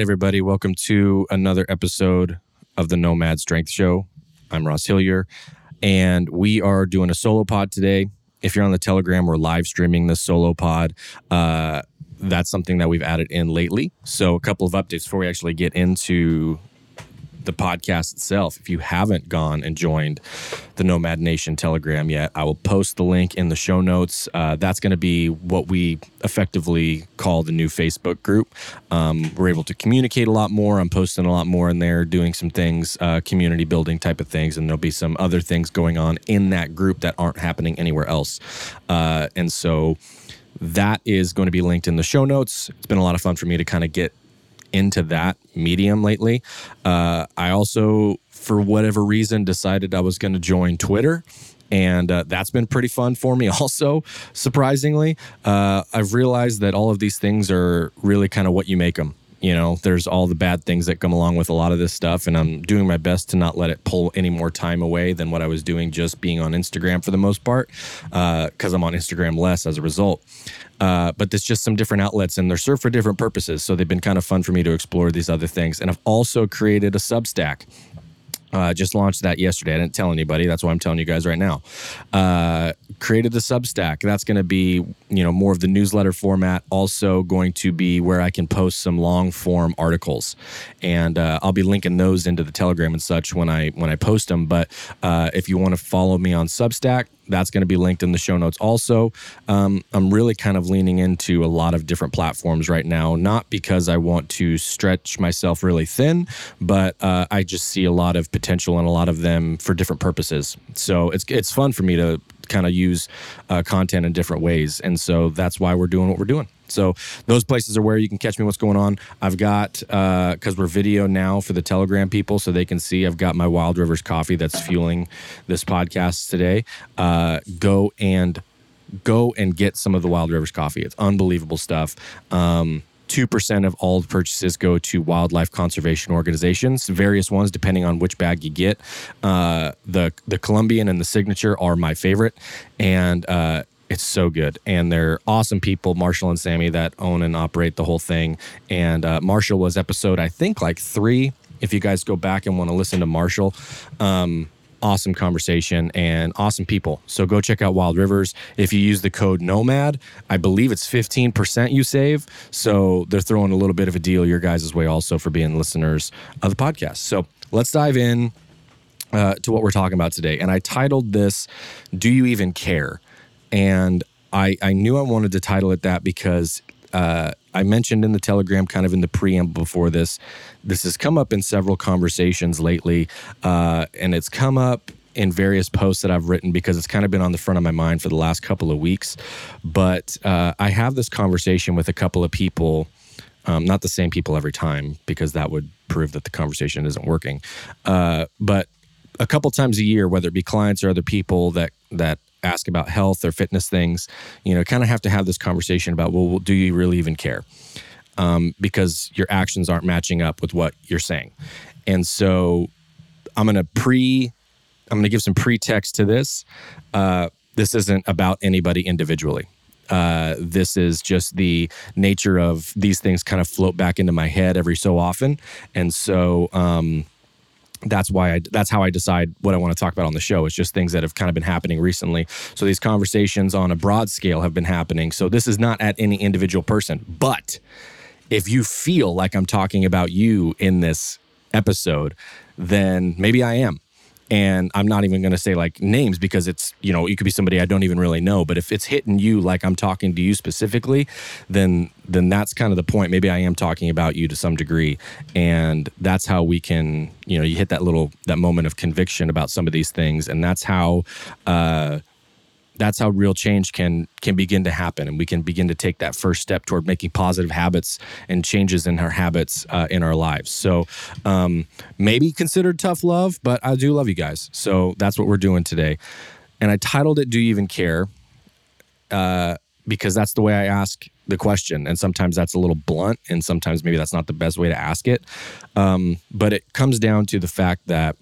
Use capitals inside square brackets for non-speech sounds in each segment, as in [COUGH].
Right, everybody, welcome to another episode of the Nomad Strength Show. I'm Ross Hillier, and we are doing a solo pod today. If you're on the Telegram, we're live streaming the solo pod. Uh, that's something that we've added in lately. So, a couple of updates before we actually get into the podcast itself. If you haven't gone and joined the Nomad Nation Telegram yet, I will post the link in the show notes. Uh, that's going to be what we effectively call the new Facebook group. Um, we're able to communicate a lot more. I'm posting a lot more in there, doing some things, uh, community building type of things, and there'll be some other things going on in that group that aren't happening anywhere else. Uh, and so that is going to be linked in the show notes. It's been a lot of fun for me to kind of get into that medium lately. Uh, I also, for whatever reason, decided I was going to join Twitter. And uh, that's been pretty fun for me, [LAUGHS] also, surprisingly. Uh, I've realized that all of these things are really kind of what you make them. You know, there's all the bad things that come along with a lot of this stuff, and I'm doing my best to not let it pull any more time away than what I was doing just being on Instagram for the most part, because I'm on Instagram less as a result. Uh, but there's just some different outlets and they're served for different purposes. So they've been kind of fun for me to explore these other things. And I've also created a Substack. Uh, just launched that yesterday. I didn't tell anybody. That's why I'm telling you guys right now. Uh, created the Substack. That's going to be, you know, more of the newsletter format. Also going to be where I can post some long form articles, and uh, I'll be linking those into the Telegram and such when I when I post them. But uh, if you want to follow me on Substack, that's going to be linked in the show notes also. Um, I'm really kind of leaning into a lot of different platforms right now, not because I want to stretch myself really thin, but uh, I just see a lot of potential in a lot of them for different purposes. So it's it's fun for me to kind of use uh, content in different ways, and so that's why we're doing what we're doing. So those places are where you can catch me. What's going on? I've got because we're video now for the Telegram people, so they can see. I've got my Wild Rivers coffee that's fueling this podcast today. Uh, go and go and get some of the Wild Rivers coffee. It's unbelievable stuff. Um, 2% of all purchases go to wildlife conservation organizations, various ones depending on which bag you get. Uh, the the Colombian and the signature are my favorite, and uh, it's so good. And they're awesome people, Marshall and Sammy, that own and operate the whole thing. And uh, Marshall was episode, I think, like three. If you guys go back and want to listen to Marshall, um, awesome conversation and awesome people. So go check out Wild Rivers. If you use the code NOMAD, I believe it's 15% you save. So they're throwing a little bit of a deal your guys' way also for being listeners of the podcast. So let's dive in uh, to what we're talking about today. And I titled this, Do You Even Care? And I, I knew I wanted to title it that because uh, I mentioned in the Telegram, kind of in the preamble before this, this has come up in several conversations lately, uh, and it's come up in various posts that I've written because it's kind of been on the front of my mind for the last couple of weeks. But uh, I have this conversation with a couple of people, um, not the same people every time because that would prove that the conversation isn't working. Uh, but a couple times a year, whether it be clients or other people that that ask about health or fitness things, you know, kind of have to have this conversation about, well, do you really even care? Um, because your actions aren't matching up with what you're saying. And so I'm going to pre, I'm going to give some pretext to this. Uh, this isn't about anybody individually. Uh, this is just the nature of these things kind of float back into my head every so often. And so, um, that's why I that's how I decide what I want to talk about on the show. It's just things that have kind of been happening recently. So these conversations on a broad scale have been happening. So this is not at any individual person, but if you feel like I'm talking about you in this episode, then maybe I am and I'm not even going to say like names because it's you know you could be somebody I don't even really know. But if it's hitting you like I'm talking to you specifically, then then that's kind of the point. Maybe I am talking about you to some degree, and that's how we can you know you hit that little that moment of conviction about some of these things, and that's how. Uh, that's how real change can can begin to happen. And we can begin to take that first step toward making positive habits and changes in our habits uh, in our lives. So um, maybe considered tough love but i do love you guys. So that's what we're doing today. And i titled it do you even care? Uh, because that's the way i ask the question. And sometimes that's a little blunt and sometimes maybe that's not the best way to ask it. Um, but it comes down to the fact that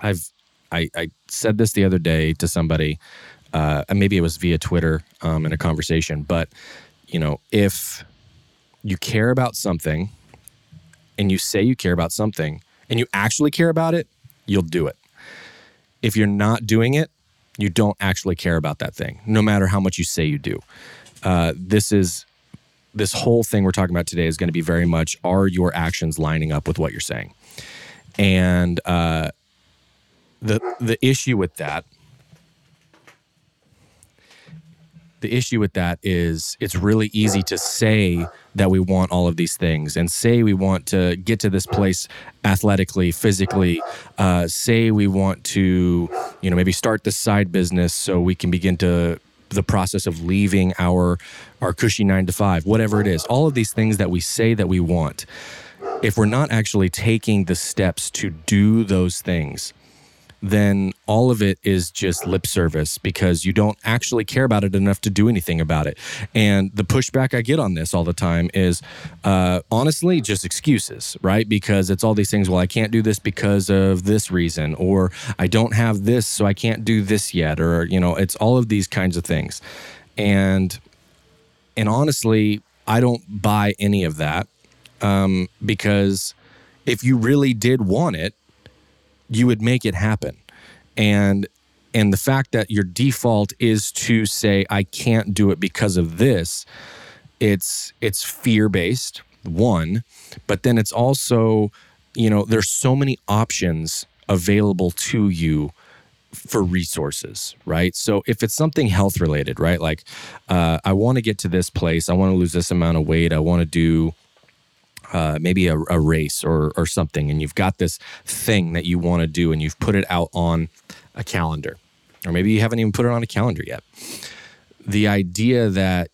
i've I, I said this the other day to somebody uh, maybe it was via Twitter um, in a conversation, but you know, if you care about something and you say you care about something and you actually care about it, you'll do it. If you're not doing it, you don't actually care about that thing, no matter how much you say you do. Uh, this is this whole thing we're talking about today is going to be very much are your actions lining up with what you're saying, and uh, the the issue with that the issue with that is it's really easy to say that we want all of these things and say we want to get to this place athletically, physically, uh, say we want to, you know, maybe start this side business so we can begin to the process of leaving our our cushy nine to five, whatever it is. All of these things that we say that we want. If we're not actually taking the steps to do those things, then all of it is just lip service because you don't actually care about it enough to do anything about it. And the pushback I get on this all the time is uh, honestly just excuses, right? Because it's all these things. Well, I can't do this because of this reason, or I don't have this, so I can't do this yet, or, you know, it's all of these kinds of things. And, and honestly, I don't buy any of that um, because if you really did want it, you would make it happen. And and the fact that your default is to say I can't do it because of this, it's it's fear-based, one, but then it's also, you know, there's so many options available to you for resources, right? So if it's something health related, right? Like uh, I want to get to this place, I want to lose this amount of weight, I want to do uh, maybe a, a, race or, or something, and you've got this thing that you want to do, and you've put it out on a calendar, or maybe you haven't even put it on a calendar yet. The idea that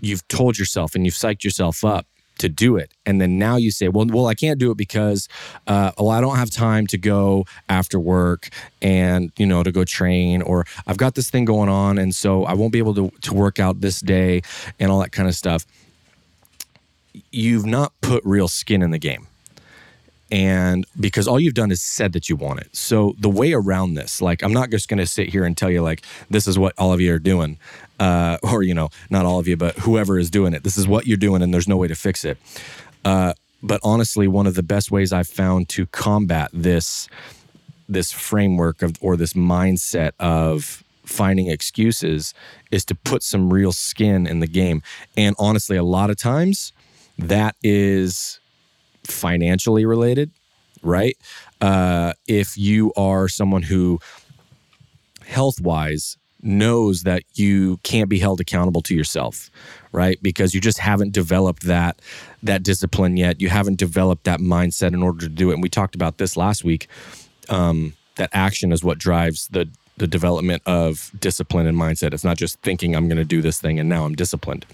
you've told yourself and you've psyched yourself up to do it, and then now you say, "Well, well, I can't do it because, uh, well, I don't have time to go after work and you know to go train, or I've got this thing going on, and so I won't be able to to work out this day and all that kind of stuff." You've not put real skin in the game. And because all you've done is said that you want it. So the way around this, like, I'm not just going to sit here and tell you, like, this is what all of you are doing. Uh, [LAUGHS] or, you know, not all of you, but whoever is doing it. This is what you're doing, and there's no way to fix it. Uh, but honestly, one of the best ways I've found to combat this this framework of or this mindset of finding excuses is to put some real skin in the game. And honestly, a lot of times that is financially related, right? Uh, if you are someone who health wise knows that you can't be held accountable to yourself right? Because you just haven't developed that that discipline yet. You haven't developed that mindset in order to do it. And we talked about this last week. Um, that action is what drives the the development of discipline and mindset. It's not just thinking I'm going to do this thing and now I'm disciplined.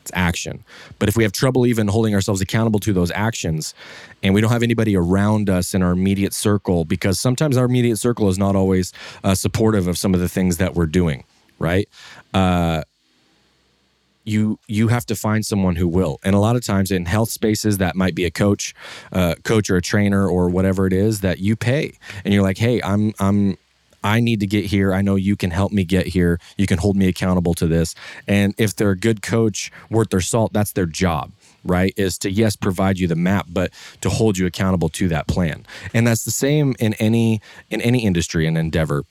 It's action. But if we have trouble even holding ourselves accountable to those actions and we don't have anybody around us in our immediate circle, because sometimes our immediate circle is not always uh, supportive of some of the things that we're doing, right? Uh, you you have to find someone who will and a lot of times in health spaces that might be a coach uh, coach or a trainer or whatever it is that you pay and you're like hey i'm i'm I need to get here. I know you can help me get here. You can hold me accountable to this. And if they're a good coach worth their salt, that's their job, right? Is to, yes, provide you the map, but to hold you accountable to that plan. And that's the same in any in any industry and endeavor.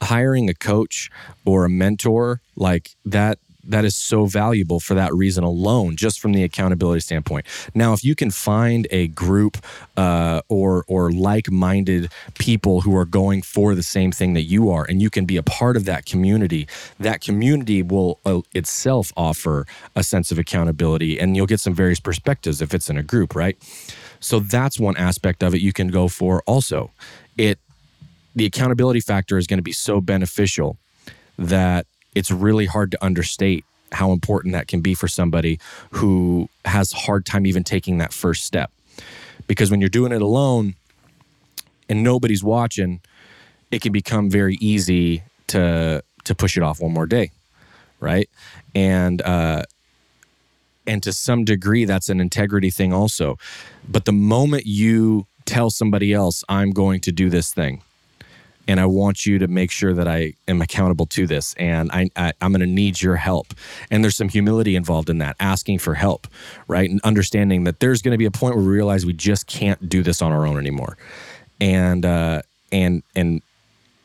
Hiring a coach or a mentor like that that is so valuable for that reason alone, just from the accountability standpoint. Now, if you can find a group uh, or or like-minded people who are going for the same thing that you are, and you can be a part of that community, that community will uh, itself offer a sense of accountability, and you'll get some various perspectives if it's in a group, right? So that's one aspect of it you can go for. Also, it the accountability factor is going to be so beneficial that it's really hard to understate how important that can be for somebody who has hard time even taking that first step. Because when you're doing it alone and nobody's watching, it can become very easy to to push it off one more day, right? And uh, and to some degree, that's an integrity thing also. But the moment you tell somebody else, "I'm going to do this thing," and I want you to make sure that I am accountable to this. And I, I am going to need your help. And there's some humility involved in that, asking for help, right? And understanding that there's going to be a point where we realize we just can't do this on our own anymore. And uh, and and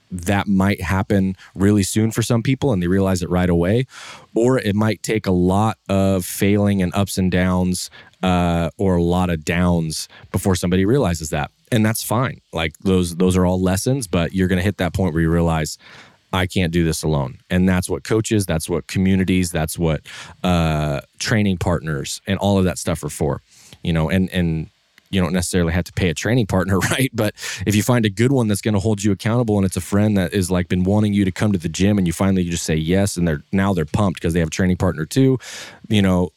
that might happen really soon for some people and they realize it right away or it might take a lot of failing and ups and downs uh, or a lot of downs before somebody realizes that and that's fine. Like those those are all lessons, but you're going to hit that point where you realize I can't do this alone. And that's what coaches, that's what communities, that's what uh, training partners, and all of that stuff are for. You know, and and you don't necessarily have to pay a training [LAUGHS] partner, right? But if you find a good one that's going to hold you accountable, and it's a friend that is like been wanting you to come to the gym, and you finally you just say yes, and they're now they're pumped because they have a training partner too. You know,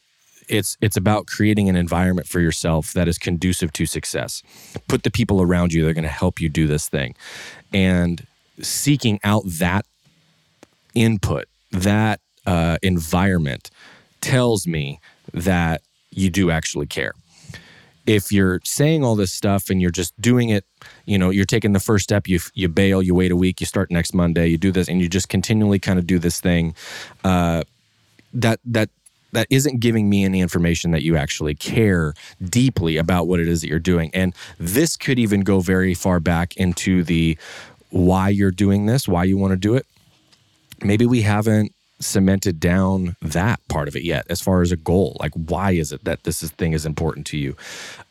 it's it's about creating an environment for yourself that is conducive to success. Put the people around you that are going to help you do this thing, and seeking out that input, that uh, environment, tells me that you do actually care. If you're saying all this stuff and you're just doing it, you know, you're taking the first step, you you bail, you wait a week, you start next Monday, you do this, and you just continually kind of do this thing. Uh, that that that isn't giving me any information that you actually care deeply about what it is that you're doing. And this could even go very far back into the why you're doing this, why you want to do it. Maybe we haven't cemented down that part of it yet as far as a goal. Like, why is it that this is, thing is important to you?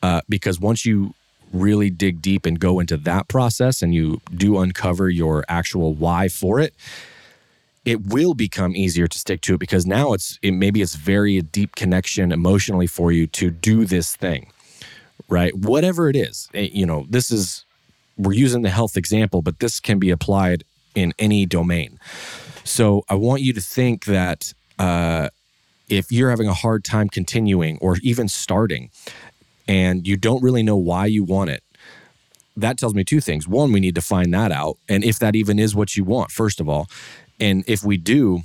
Uh, because once you really dig deep and go into that process and you do uncover your actual why for it, it will become easier to stick to it because now it's it, maybe it's very a deep connection emotionally for you to do this thing right? Whatever it is eh, you know this is we're using the health example but this can be applied in any domain. So i want you to think that uh, if you're having a hard time continuing or even starting and you don't really know why you want it that tells me two things. One we need to find that out. And if that even is what you want first of all and if we do,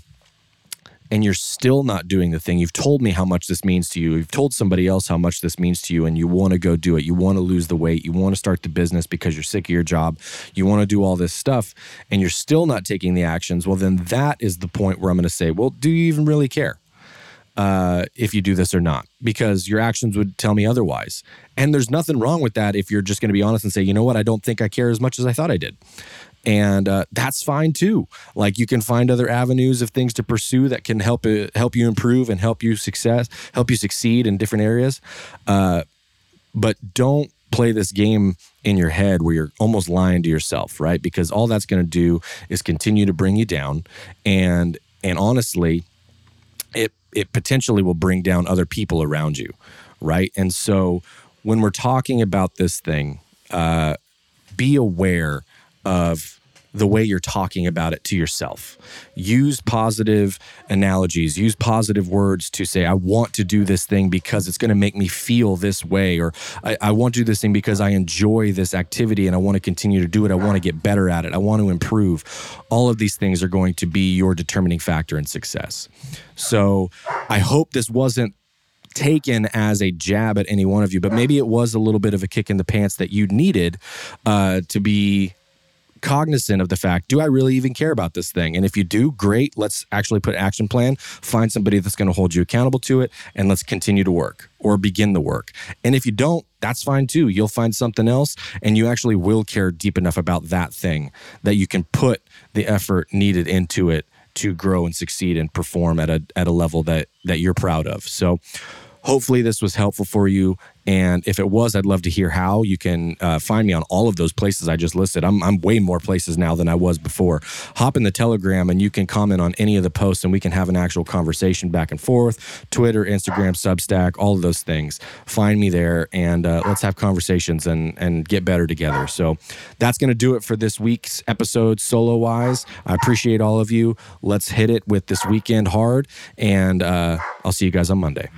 and you're still not doing the thing, you've told me how much this means to you, you've told somebody else how much this means to you, and you want to go do it, you want to lose the weight, you want to start the business because you're sick of your job, you want to do all this stuff, and you're still not taking the actions, well, then that is the point where I'm going to say, well, do you even really care? Uh, if you do this or not, because your actions would tell me otherwise. And there's nothing wrong with that if you're just going to be honest and say, you know what, I don't think I care as much as I thought I did and uh, that's fine too. Like you can find other avenues of things to pursue that can help it, help you improve and help you success, help you succeed in different areas. Uh, but don't play this game in your head where you're almost lying to yourself, right? Because all that's going to do is continue to bring you down, and and honestly, it it potentially will bring down other people around you, right? And so when we're talking about this thing, uh, be aware of the way you're talking about it to yourself. Use positive analogies, use positive words to say, I want to do this thing because it's going to make me feel this way, or I, I, want to do this thing because I enjoy this activity and I want to continue to do it. I want to get better at it. I want to improve. All of these things are going to be your determining factor in success. So I hope this wasn't taken as a jab at any one of you, but maybe it was a little bit of a kick in the pants that you needed uh, to be cognizant of the fact do I really even care about this thing? And if you do, great. Let's actually put action plan, find somebody that's going to hold you accountable to it, and let's continue to work or begin the work. And if you don't, that's fine too. You'll find something else, and you actually will care deep enough about that thing that you can put the effort needed into it to grow and succeed and perform at a at a level that that you're proud of. So hopefully this was helpful for you and if it was, I'd love to hear how. You can uh, find me on all of those places I just listed. I'm, I'm way more places now than I was before. Hop in the Telegram and you can comment on any of the posts and we can have an actual conversation back and forth. Twitter, Instagram, Substack, all of those things. Find me there and uh, let's have conversations and, and get better together. So that's going to do it for this week's episode, solo wise. I appreciate all of you. Let's hit it with this weekend hard and uh, I'll see you guys on Monday.